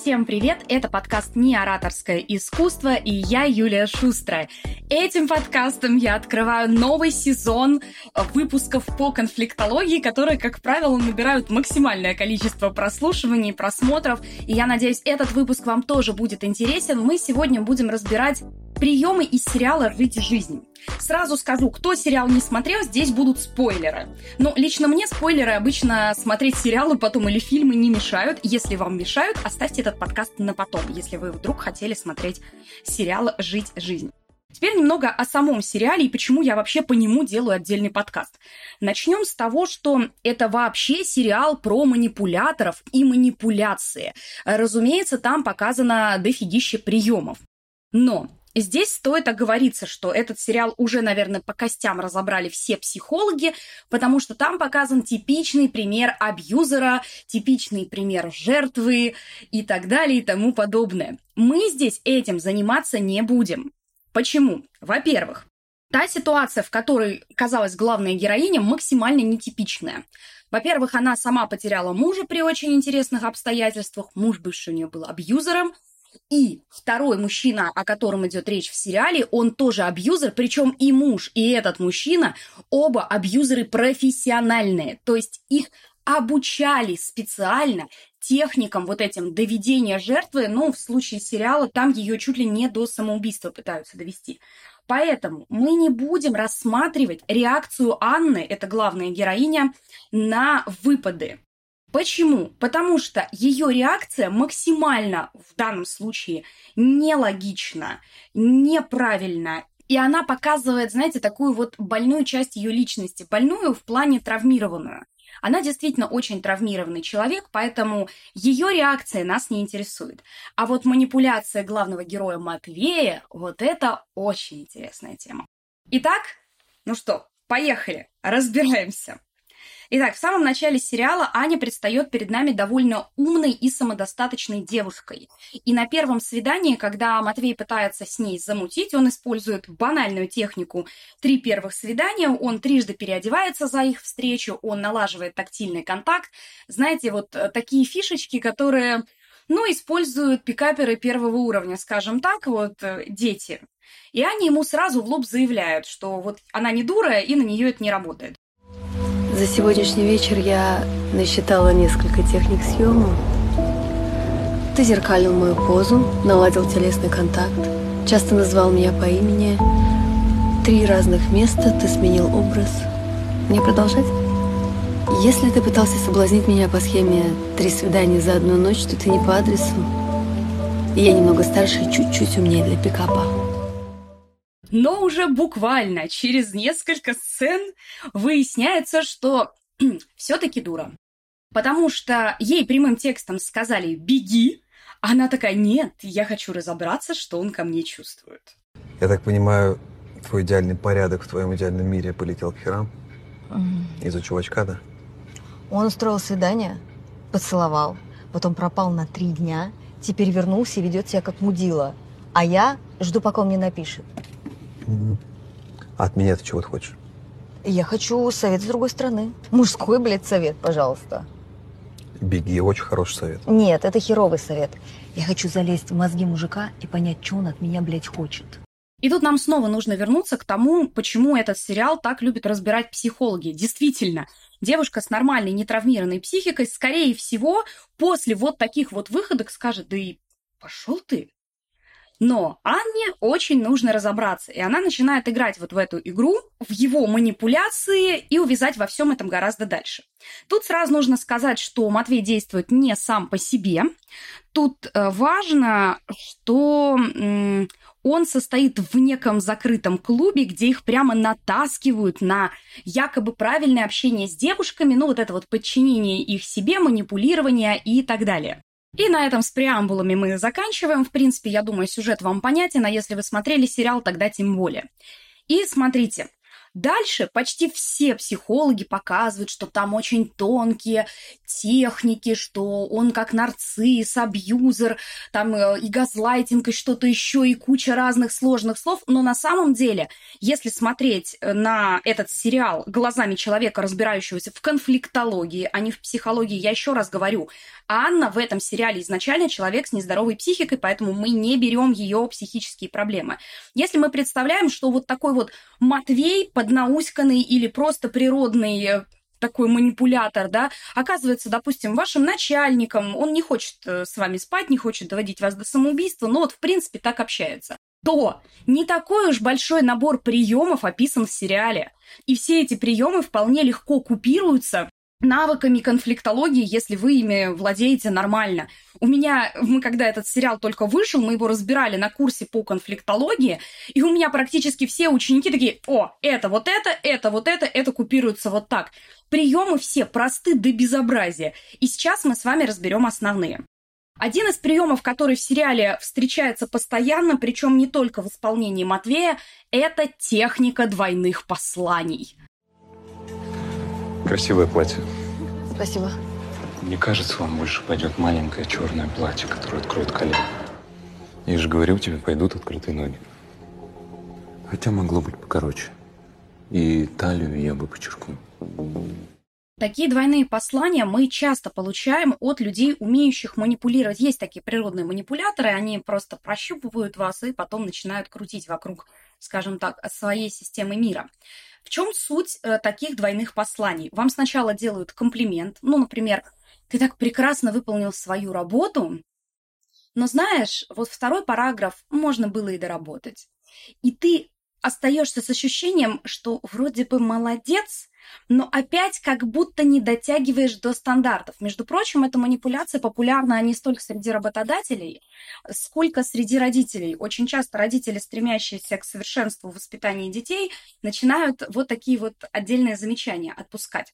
Всем привет! Это подкаст «Не ораторское искусство» и я, Юлия Шустрая. Этим подкастом я открываю новый сезон выпусков по конфликтологии, которые, как правило, набирают максимальное количество прослушиваний, просмотров. И я надеюсь, этот выпуск вам тоже будет интересен. Мы сегодня будем разбирать приемы из сериала «Жить жизнь». Сразу скажу, кто сериал не смотрел, здесь будут спойлеры. Но лично мне спойлеры обычно смотреть сериалы потом или фильмы не мешают. Если вам мешают, оставьте этот подкаст на потом, если вы вдруг хотели смотреть сериал «Жить жизнь». Теперь немного о самом сериале и почему я вообще по нему делаю отдельный подкаст. Начнем с того, что это вообще сериал про манипуляторов и манипуляции. Разумеется, там показано дофигище приемов. Но Здесь стоит оговориться, что этот сериал уже, наверное, по костям разобрали все психологи, потому что там показан типичный пример абьюзера, типичный пример жертвы и так далее и тому подобное. Мы здесь этим заниматься не будем. Почему? Во-первых, та ситуация, в которой казалась главная героиня, максимально нетипичная. Во-первых, она сама потеряла мужа при очень интересных обстоятельствах. Муж бывший у нее был абьюзером. И второй мужчина, о котором идет речь в сериале, он тоже абьюзер, причем и муж, и этот мужчина, оба абьюзеры профессиональные. То есть их обучали специально техникам вот этим доведения жертвы, ну, в случае сериала, там ее чуть ли не до самоубийства пытаются довести. Поэтому мы не будем рассматривать реакцию Анны, это главная героиня, на выпады. Почему? Потому что ее реакция максимально в данном случае нелогична, неправильна. И она показывает, знаете, такую вот больную часть ее личности, больную в плане травмированную. Она действительно очень травмированный человек, поэтому ее реакция нас не интересует. А вот манипуляция главного героя Матвея, вот это очень интересная тема. Итак, ну что, поехали, разбираемся. Итак, в самом начале сериала Аня предстает перед нами довольно умной и самодостаточной девушкой. И на первом свидании, когда Матвей пытается с ней замутить, он использует банальную технику три первых свидания, он трижды переодевается за их встречу, он налаживает тактильный контакт. Знаете, вот э, такие фишечки, которые ну, используют пикаперы первого уровня, скажем так, вот э, дети. И они ему сразу в лоб заявляют, что вот она не дура, и на нее это не работает. За сегодняшний вечер я насчитала несколько техник съема. Ты зеркалил мою позу, наладил телесный контакт, часто назвал меня по имени. Три разных места ты сменил образ. Мне продолжать? Если ты пытался соблазнить меня по схеме «три свидания за одну ночь», то ты не по адресу. Я немного старше и чуть-чуть умнее для пикапа. Но уже буквально через несколько сцен выясняется, что все-таки дура. Потому что ей прямым текстом сказали «беги», а она такая «нет, я хочу разобраться, что он ко мне чувствует». Я так понимаю, твой идеальный порядок в твоем идеальном мире полетел к херам? Mm. Из-за чувачка, да? Он устроил свидание, поцеловал, потом пропал на три дня, теперь вернулся и ведет себя как мудила. А я жду, пока он мне напишет. А от меня ты чего ты хочешь? Я хочу совет с другой стороны. Мужской, блядь, совет, пожалуйста. Беги, очень хороший совет. Нет, это херовый совет. Я хочу залезть в мозги мужика и понять, что он от меня, блядь, хочет. И тут нам снова нужно вернуться к тому, почему этот сериал так любят разбирать психологи. Действительно, девушка с нормальной, нетравмированной психикой, скорее всего, после вот таких вот выходок скажет, да и пошел ты, но Анне очень нужно разобраться, и она начинает играть вот в эту игру, в его манипуляции и увязать во всем этом гораздо дальше. Тут сразу нужно сказать, что Матвей действует не сам по себе. Тут э, важно, что он состоит в неком закрытом клубе, где их прямо натаскивают на якобы правильное общение с девушками, ну вот это вот подчинение их себе, манипулирование и так далее. И на этом с преамбулами мы заканчиваем. В принципе, я думаю, сюжет вам понятен, а если вы смотрели сериал, тогда тем более. И смотрите, Дальше почти все психологи показывают, что там очень тонкие техники, что он как нарцисс, абьюзер, там э, и газлайтинг, и что-то еще, и куча разных сложных слов. Но на самом деле, если смотреть э, на этот сериал глазами человека, разбирающегося в конфликтологии, а не в психологии, я еще раз говорю, Анна в этом сериале изначально человек с нездоровой психикой, поэтому мы не берем ее психические проблемы. Если мы представляем, что вот такой вот Матвей поднауськанный или просто природный э, такой манипулятор, да, оказывается, допустим, вашим начальником, он не хочет э, с вами спать, не хочет доводить вас до самоубийства, но вот, в принципе, так общается то не такой уж большой набор приемов описан в сериале. И все эти приемы вполне легко купируются навыками конфликтологии, если вы ими владеете нормально. У меня, мы когда этот сериал только вышел, мы его разбирали на курсе по конфликтологии, и у меня практически все ученики такие, о, это вот это, это вот это, это купируется вот так. Приемы все просты до безобразия. И сейчас мы с вами разберем основные. Один из приемов, который в сериале встречается постоянно, причем не только в исполнении Матвея, это техника двойных посланий. Красивое платье. Спасибо. Мне кажется, вам больше пойдет маленькое черное платье, которое откроет колено. Я же говорил тебе, пойдут открытые ноги. Хотя могло быть покороче. И талию я бы подчеркнул. Такие двойные послания мы часто получаем от людей, умеющих манипулировать. Есть такие природные манипуляторы, они просто прощупывают вас и потом начинают крутить вокруг, скажем так, своей системы мира. В чем суть э, таких двойных посланий? Вам сначала делают комплимент, ну, например, ты так прекрасно выполнил свою работу, но знаешь, вот второй параграф можно было и доработать. И ты остаешься с ощущением, что вроде бы молодец, но опять как будто не дотягиваешь до стандартов. Между прочим, эта манипуляция популярна не столько среди работодателей, сколько среди родителей. Очень часто родители, стремящиеся к совершенству в воспитании детей, начинают вот такие вот отдельные замечания отпускать.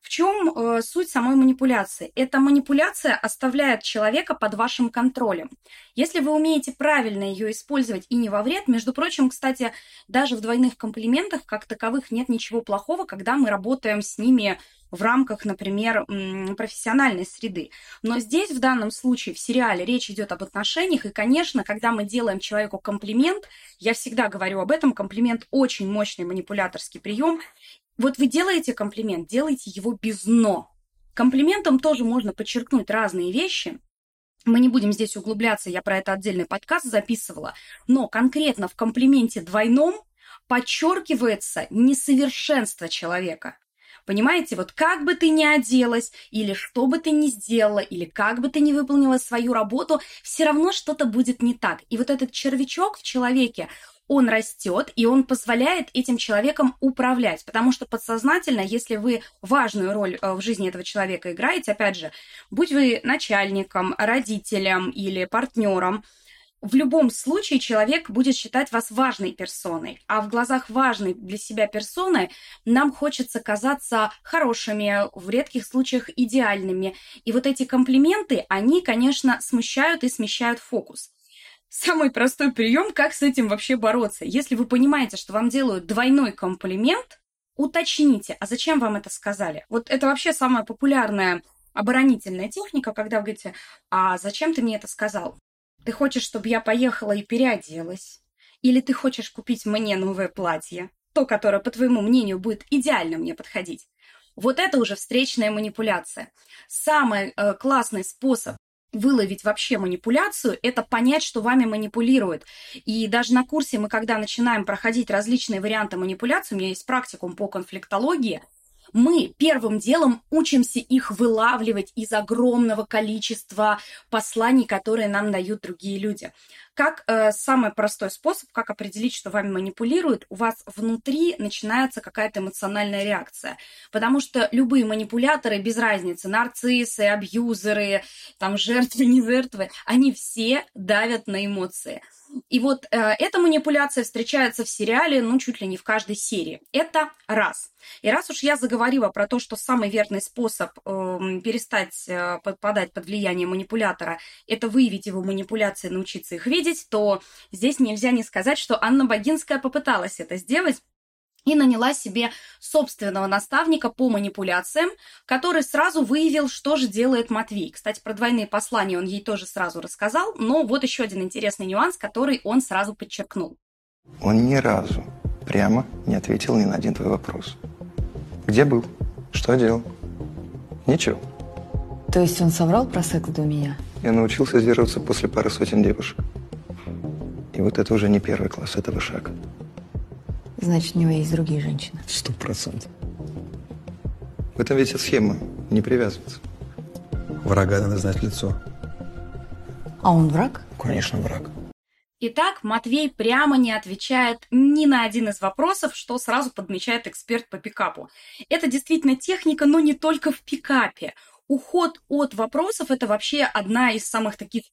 В чем э, суть самой манипуляции? Эта манипуляция оставляет человека под вашим контролем. Если вы умеете правильно ее использовать и не во вред, между прочим, кстати, даже в двойных комплиментах как таковых нет ничего плохого, когда мы работаем с ними в рамках, например, профессиональной среды. Но здесь, в данном случае, в сериале речь идет об отношениях, и, конечно, когда мы делаем человеку комплимент, я всегда говорю об этом, комплимент очень мощный манипуляторский прием, вот вы делаете комплимент, делайте его без «но». Комплиментом тоже можно подчеркнуть разные вещи. Мы не будем здесь углубляться, я про это отдельный подкаст записывала. Но конкретно в комплименте двойном подчеркивается несовершенство человека. Понимаете, вот как бы ты ни оделась, или что бы ты ни сделала, или как бы ты ни выполнила свою работу, все равно что-то будет не так. И вот этот червячок в человеке, он растет, и он позволяет этим человеком управлять. Потому что подсознательно, если вы важную роль э, в жизни этого человека играете, опять же, будь вы начальником, родителем или партнером, в любом случае человек будет считать вас важной персоной, а в глазах важной для себя персоны нам хочется казаться хорошими, в редких случаях идеальными. И вот эти комплименты, они, конечно, смущают и смещают фокус самый простой прием, как с этим вообще бороться. Если вы понимаете, что вам делают двойной комплимент, уточните, а зачем вам это сказали? Вот это вообще самая популярная оборонительная техника, когда вы говорите, а зачем ты мне это сказал? Ты хочешь, чтобы я поехала и переоделась? Или ты хочешь купить мне новое платье? То, которое, по твоему мнению, будет идеально мне подходить. Вот это уже встречная манипуляция. Самый э, классный способ выловить вообще манипуляцию, это понять, что вами манипулируют. И даже на курсе мы, когда начинаем проходить различные варианты манипуляции, у меня есть практикум по конфликтологии, мы первым делом учимся их вылавливать из огромного количества посланий, которые нам дают другие люди. Как э, самый простой способ, как определить, что вами манипулируют, у вас внутри начинается какая-то эмоциональная реакция. Потому что любые манипуляторы, без разницы, нарциссы, абьюзеры, там жертвы, не жертвы, они все давят на эмоции. И вот э, эта манипуляция встречается в сериале, ну, чуть ли не в каждой серии. Это раз. И раз уж я заговорила про то, что самый верный способ э, перестать э, подпадать под влияние манипулятора – это выявить его манипуляции, научиться их видеть, то здесь нельзя не сказать, что Анна Богинская попыталась это сделать. и наняла себе собственного наставника по манипуляциям, который сразу выявил, что же делает Матвей. Кстати, про двойные послания он ей тоже сразу рассказал, но вот еще один интересный нюанс, который он сразу подчеркнул. Он ни разу прямо не ответил ни на один твой вопрос. Где был? Что делал? Ничего. То есть он соврал про секс до меня? Я научился сдерживаться после пары сотен девушек. И вот это уже не первый класс этого шага. Значит, у него есть другие женщины. Сто процентов. В этом ведь схема. Не привязываться. Врага надо знать лицо. А он враг? Конечно, враг. Итак, Матвей прямо не отвечает ни на один из вопросов, что сразу подмечает эксперт по пикапу. Это действительно техника, но не только в пикапе. Уход от вопросов – это вообще одна из самых таких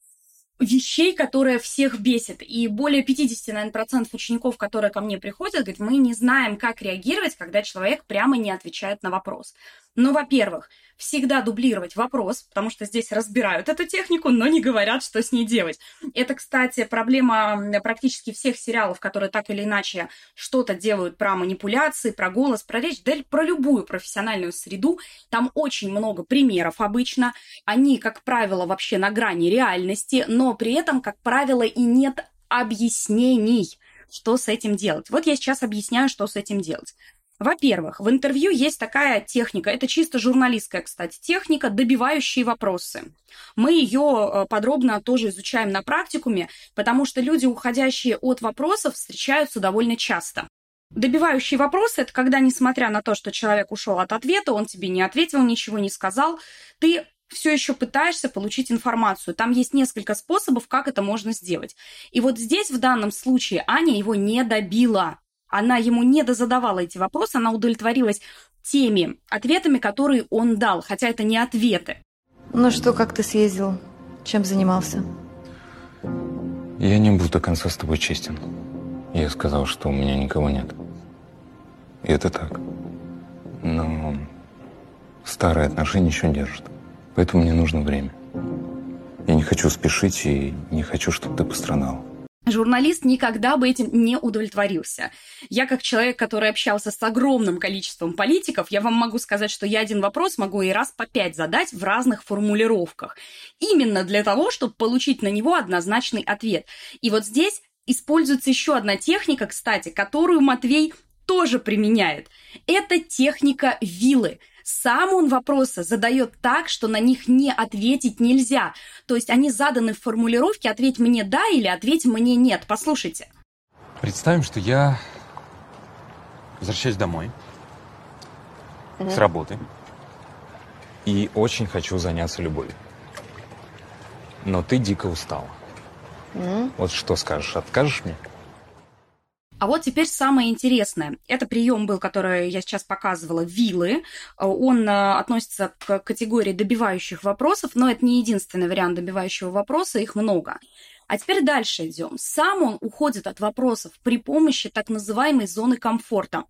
вещей, которые всех бесит. И более 50, наверное, процентов учеников, которые ко мне приходят, говорят, мы не знаем, как реагировать, когда человек прямо не отвечает на вопрос. Ну, во-первых, всегда дублировать вопрос, потому что здесь разбирают эту технику, но не говорят, что с ней делать. Это, кстати, проблема практически всех сериалов, которые так или иначе что-то делают про манипуляции, про голос, про речь, да про любую профессиональную среду. Там очень много примеров обычно. Они, как правило, вообще на грани реальности, но при этом, как правило, и нет объяснений, что с этим делать. Вот я сейчас объясняю, что с этим делать. Во-первых, в интервью есть такая техника, это чисто журналистская, кстати, техника, добивающие вопросы. Мы ее э, подробно тоже изучаем на практикуме, потому что люди, уходящие от вопросов, встречаются довольно часто. Добивающие вопросы – это когда, несмотря на то, что человек ушел от ответа, он тебе не ответил, ничего не сказал, ты все еще пытаешься получить информацию. Там есть несколько способов, как это можно сделать. И вот здесь, в данном случае, Аня его не добила. Она ему не дозадавала эти вопросы, она удовлетворилась теми ответами, которые он дал, хотя это не ответы. Ну что, как ты съездил? Чем занимался? Я не был до конца с тобой честен. Я сказал, что у меня никого нет. И это так. Но старые отношения еще держат. Поэтому мне нужно время. Я не хочу спешить и не хочу, чтобы ты пострадал журналист никогда бы этим не удовлетворился. Я, как человек, который общался с огромным количеством политиков, я вам могу сказать, что я один вопрос могу и раз по пять задать в разных формулировках. Именно для того, чтобы получить на него однозначный ответ. И вот здесь используется еще одна техника, кстати, которую Матвей тоже применяет. Это техника вилы – сам он вопросы задает так, что на них не ответить нельзя. То есть они заданы в формулировке «ответь мне да» или «ответь мне нет». Послушайте. Представим, что я возвращаюсь домой угу. с работы и очень хочу заняться любовью. Но ты дико устала. Угу. Вот что скажешь, откажешь мне? А вот теперь самое интересное. Это прием был, который я сейчас показывала, вилы. Он э, относится к категории добивающих вопросов, но это не единственный вариант добивающего вопроса, их много. А теперь дальше идем. Сам он уходит от вопросов при помощи так называемой зоны комфорта.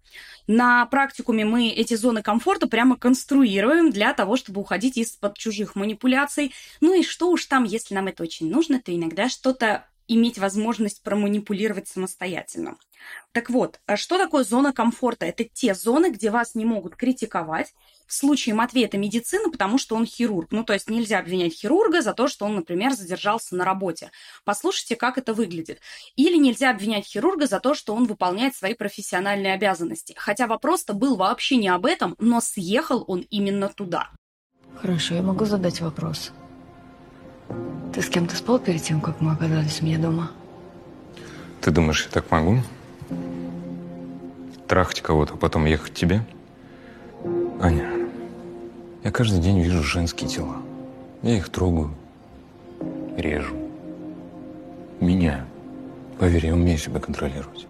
На практикуме мы эти зоны комфорта прямо конструируем для того, чтобы уходить из-под чужих манипуляций. Ну и что уж там, если нам это очень нужно, то иногда что-то иметь возможность проманипулировать самостоятельно. Так вот, а что такое зона комфорта? Это те зоны, где вас не могут критиковать. В случае Матвея это медицина, потому что он хирург. Ну, то есть нельзя обвинять хирурга за то, что он, например, задержался на работе. Послушайте, как это выглядит. Или нельзя обвинять хирурга за то, что он выполняет свои профессиональные обязанности. Хотя вопрос-то был вообще не об этом, но съехал он именно туда. Хорошо, я могу задать вопрос. Ты с кем-то спал перед тем, как мы оказались у меня дома? Ты думаешь, я так могу? Трахать кого-то, а потом ехать к тебе? Аня, я каждый день вижу женские тела. Я их трогаю, режу, меняю. Поверь, я умею себя контролировать.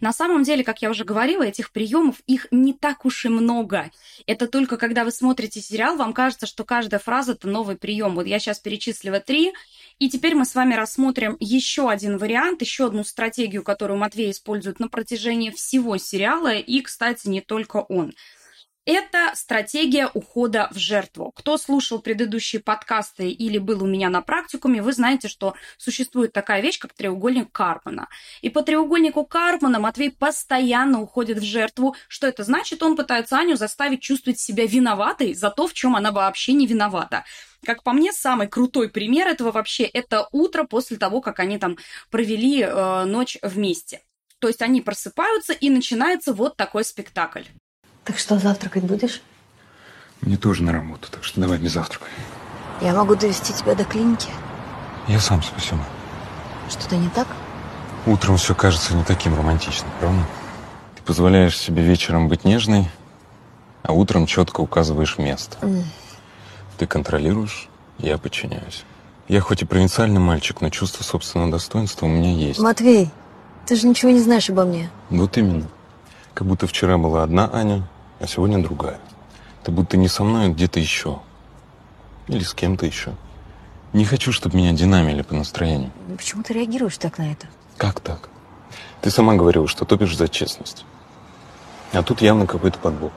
На самом деле, как я уже говорила, этих приемов их не так уж и много. Это только когда вы смотрите сериал, вам кажется, что каждая фраза это новый прием. Вот я сейчас перечислила три, и теперь мы с вами рассмотрим еще один вариант, еще одну стратегию, которую Матвей использует на протяжении всего сериала, и, кстати, не только он. Это стратегия ухода в жертву. Кто слушал предыдущие подкасты или был у меня на практикуме, вы знаете, что существует такая вещь, как треугольник Карпмана. И по треугольнику Карпмана Матвей постоянно уходит в жертву. Что это значит? Он пытается Аню заставить чувствовать себя виноватой за то, в чем она вообще не виновата. Как по мне, самый крутой пример этого вообще это утро после того, как они там провели э, ночь вместе. То есть они просыпаются и начинается вот такой спектакль. Так что, завтракать будешь? Мне тоже на работу, так что давай без завтрака. Я могу довести тебя до клиники. Я сам спасибо. Что-то не так? Утром все кажется не таким романтичным, правда? Ты позволяешь себе вечером быть нежной, а утром четко указываешь место. Mm. Ты контролируешь, я подчиняюсь. Я хоть и провинциальный мальчик, но чувство собственного достоинства у меня есть. Матвей, ты же ничего не знаешь обо мне. Вот именно. Как будто вчера была одна Аня, а сегодня другая. Это будто не со мной, а где-то еще. Или с кем-то еще. Не хочу, чтобы меня динамили по настроению. Ну, почему ты реагируешь так на это? Как так? Ты сама говорила, что топишь за честность. А тут явно какой-то подбор.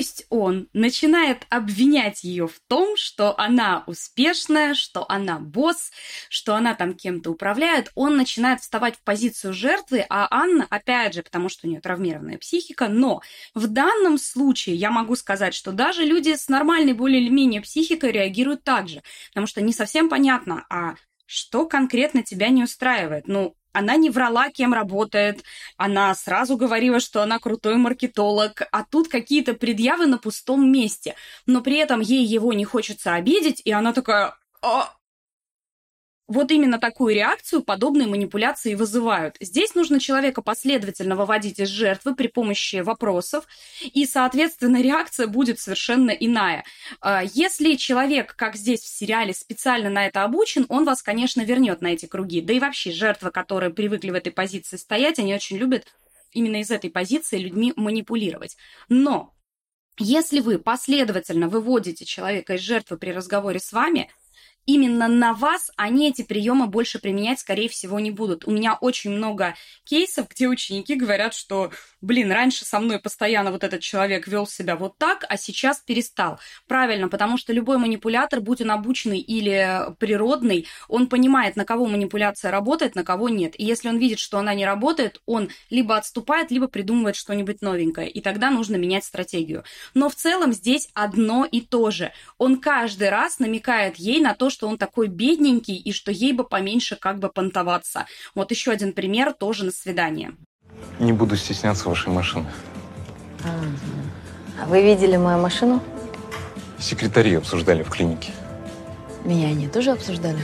Есть он начинает обвинять ее в том, что она успешная, что она босс, что она там кем-то управляет. Он начинает вставать в позицию жертвы, а Анна, опять же, потому что у нее травмированная психика, но в данном случае я могу сказать, что даже люди с нормальной более или менее психикой реагируют так же, потому что не совсем понятно, а что конкретно тебя не устраивает? Ну, она не врала, кем работает, она сразу говорила, что она крутой маркетолог, а тут какие-то предъявы на пустом месте. Но при этом ей его не хочется обидеть, и она такая, а, вот именно такую реакцию подобные манипуляции вызывают. Здесь нужно человека последовательно выводить из жертвы при помощи вопросов, и, соответственно, реакция будет совершенно иная. А, если человек, как здесь в сериале, специально на это обучен, он вас, конечно, вернет на эти круги. Да и вообще жертвы, которые привыкли в этой позиции стоять, они очень любят именно из этой позиции людьми манипулировать. Но если вы последовательно выводите человека из жертвы при разговоре с вами – именно на вас они эти приемы больше применять, скорее всего, не будут. У меня очень много кейсов, где ученики говорят, что, блин, раньше со мной постоянно вот этот человек вел себя вот так, а сейчас перестал. Правильно, потому что любой манипулятор, будь он обученный или природный, он понимает, на кого манипуляция работает, на кого нет. И если он видит, что она не работает, он либо отступает, либо придумывает что-нибудь новенькое. И тогда нужно менять стратегию. Но в целом здесь одно и то же. Он каждый раз намекает ей на то, что он такой бедненький и что ей бы поменьше как бы понтоваться. Вот еще один пример тоже на свидание. Не буду стесняться вашей машины. А вы видели мою машину? Секретари обсуждали в клинике. Меня они тоже обсуждали?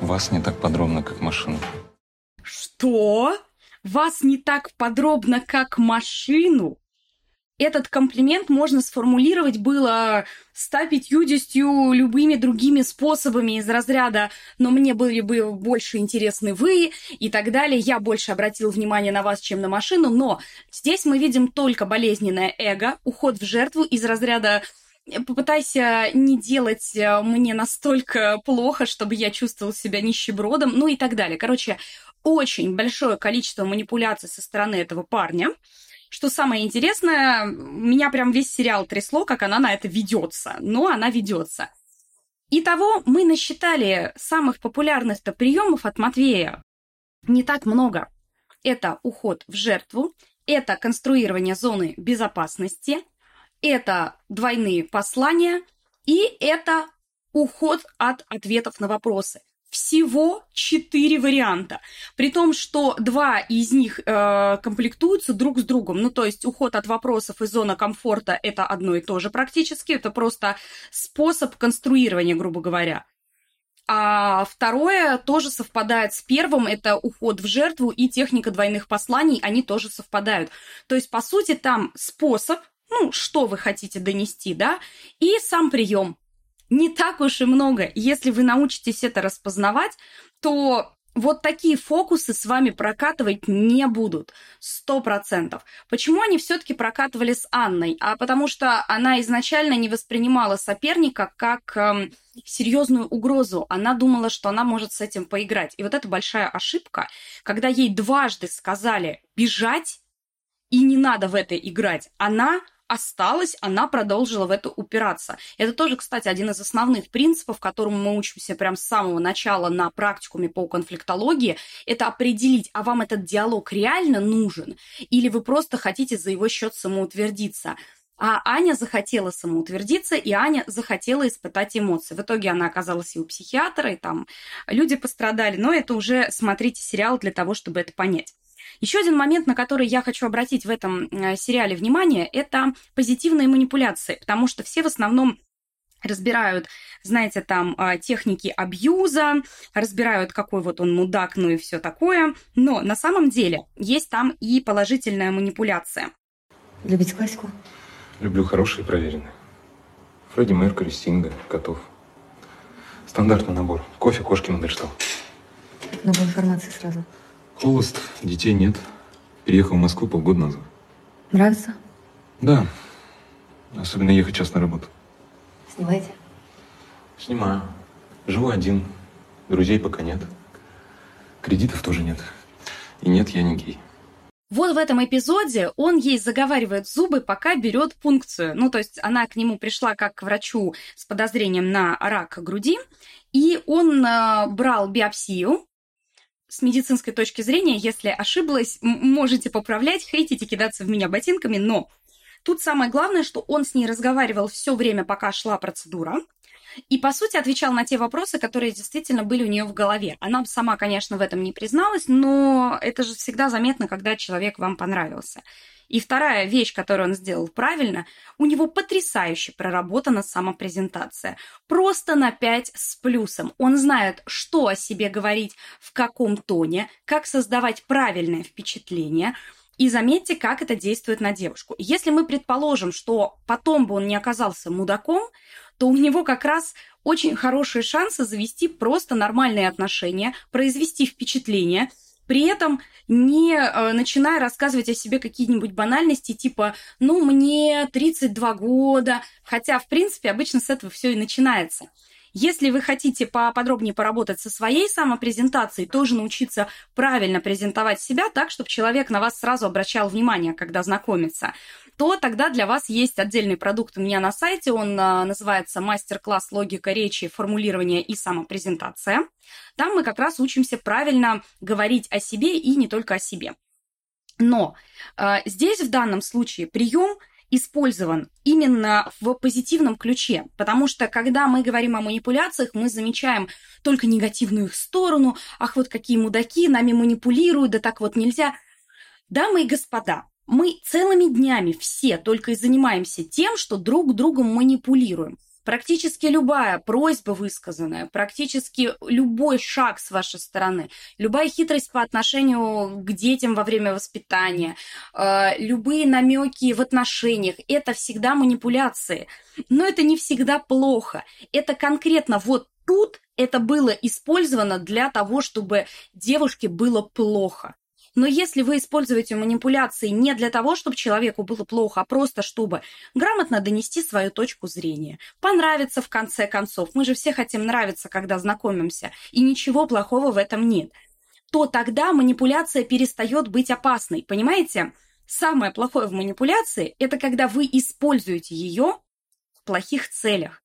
Вас не так подробно, как машину. Что? Вас не так подробно, как машину? Этот комплимент можно сформулировать было 150 любыми другими способами из разряда «но мне были бы больше интересны вы» и так далее. Я больше обратил внимание на вас, чем на машину, но здесь мы видим только болезненное эго, уход в жертву из разряда попытайся не делать э, мне настолько плохо, чтобы я чувствовал себя нищебродом, ну и так далее. Короче, очень большое количество манипуляций со стороны этого парня – что самое интересное, меня прям весь сериал трясло, как она на это ведется. Но она ведется. Итого мы насчитали самых популярных-то приемов от Матвея. Не так много. Это уход в жертву, это конструирование зоны безопасности, это двойные послания и это уход от ответов на вопросы всего четыре варианта. При том, что два из них э, комплектуются друг с другом. Ну, то есть уход от вопросов и зона комфорта – это одно и то же практически. Это просто способ конструирования, грубо говоря. А второе тоже совпадает с первым, это уход в жертву и техника двойных посланий, они тоже совпадают. То есть, по сути, там способ, ну, что вы хотите донести, да, и сам прием не так уж и много. Если вы научитесь это распознавать, то вот такие фокусы с вами прокатывать не будут. Сто процентов. Почему они все-таки прокатывали с Анной? А потому что она изначально не воспринимала соперника как эм, серьезную угрозу. Она думала, что она может с этим поиграть. И вот это большая ошибка, когда ей дважды сказали бежать, и не надо в это играть. Она осталась, она продолжила в это упираться. Это тоже, кстати, один из основных принципов, которому мы учимся прямо с самого начала на практикуме по конфликтологии, это определить, а вам этот диалог реально нужен, или вы просто хотите за его счет самоутвердиться. А Аня захотела самоутвердиться, и Аня захотела испытать эмоции. В итоге она оказалась и у психиатра, и там люди пострадали. Но это уже смотрите сериал для того, чтобы это понять. Еще один момент, на который я хочу обратить в этом э, сериале внимание, это позитивные манипуляции, потому что все в основном разбирают, знаете, там а, техники абьюза, разбирают, какой вот он мудак, ну и все такое. Но на самом деле есть там и положительная манипуляция. Любите классику? Люблю хорошие и проверенные. Фредди Меркьюри, Стинга, котов. Стандартный набор. Кофе, кошки, Мандельштам. Много информации сразу. Холост, детей нет. Переехал в Москву полгода назад. Нравится? Да. Особенно ехать час на работу. Снимайте. Снимаю. Живу один. Друзей пока нет. Кредитов тоже нет. И нет, я не гей. Вот в этом эпизоде он ей заговаривает зубы, пока берет пункцию. Ну, то есть она к нему пришла как к врачу с подозрением на рак груди, и он э, брал биопсию. С медицинской точки зрения, если ошиблась, можете поправлять, хейтите, кидаться в меня ботинками, но тут самое главное, что он с ней разговаривал все время, пока шла процедура. И, по сути, отвечал на те вопросы, которые действительно были у нее в голове. Она сама, конечно, в этом не призналась, но это же всегда заметно, когда человек вам понравился. И вторая вещь, которую он сделал правильно, у него потрясающе проработана самопрезентация. Просто на 5 с плюсом. Он знает, что о себе говорить, в каком тоне, как создавать правильное впечатление. И заметьте, как это действует на девушку. Если мы предположим, что потом бы он не оказался мудаком, то у него как раз очень хорошие шансы завести просто нормальные отношения, произвести впечатление, при этом не э, начиная рассказывать о себе какие-нибудь банальности, типа «ну, мне 32 года», хотя, в принципе, обычно с этого все и начинается. Если вы хотите поподробнее поработать со своей самопрезентацией, тоже научиться правильно презентовать себя так, чтобы человек на вас сразу обращал внимание, когда знакомится, то тогда для вас есть отдельный продукт у меня на сайте. Он а, называется «Мастер-класс логика речи, формулирования и самопрезентация». Там мы как раз учимся правильно говорить о себе и не только о себе. Но э, здесь в данном случае прием использован именно в позитивном ключе, потому что когда мы говорим о манипуляциях, мы замечаем только негативную их сторону, ах, вот какие мудаки, нами манипулируют, да так вот нельзя. Дамы и господа, мы целыми днями все только и занимаемся тем, что друг другом манипулируем. Практически любая просьба высказанная, практически любой шаг с вашей стороны, любая хитрость по отношению к детям во время воспитания, э, любые намеки в отношениях, это всегда манипуляции. Но это не всегда плохо. Это конкретно вот тут это было использовано для того, чтобы девушке было плохо. Но если вы используете манипуляции не для того, чтобы человеку было плохо, а просто чтобы грамотно донести свою точку зрения, понравиться в конце концов, мы же все хотим нравиться, когда знакомимся, и ничего плохого в этом нет, то тогда манипуляция перестает быть опасной, понимаете? Самое плохое в манипуляции – это когда вы используете ее в плохих целях.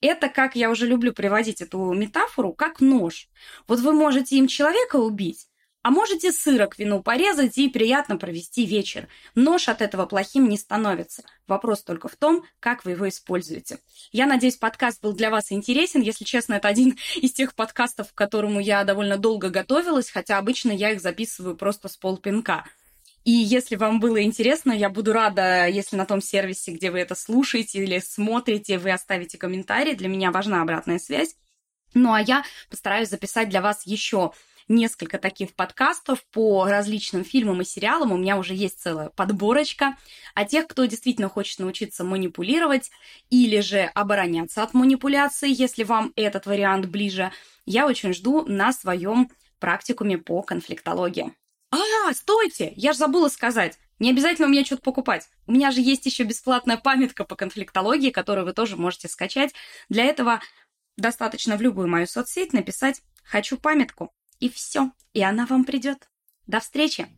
Это, как я уже люблю приводить эту метафору, как нож. Вот вы можете им человека убить, а можете сыра к вину порезать и приятно провести вечер. Нож от этого плохим не становится. Вопрос только в том, как вы его используете. Я надеюсь, подкаст был для вас интересен. Если честно, это один из тех подкастов, к которому я довольно долго готовилась, хотя обычно я их записываю просто с полпинка. И если вам было интересно, я буду рада, если на том сервисе, где вы это слушаете или смотрите, вы оставите комментарий. Для меня важна обратная связь. Ну а я постараюсь записать для вас еще несколько таких подкастов по различным фильмам и сериалам. У меня уже есть целая подборочка. А тех, кто действительно хочет научиться манипулировать или же обороняться от манипуляции, если вам этот вариант ближе, я очень жду на своем практикуме по конфликтологии. А, стойте! Я же забыла сказать. Не обязательно у меня что-то покупать. У меня же есть еще бесплатная памятка по конфликтологии, которую вы тоже можете скачать. Для этого достаточно в любую мою соцсеть написать «Хочу памятку». И все, и она вам придет. До встречи!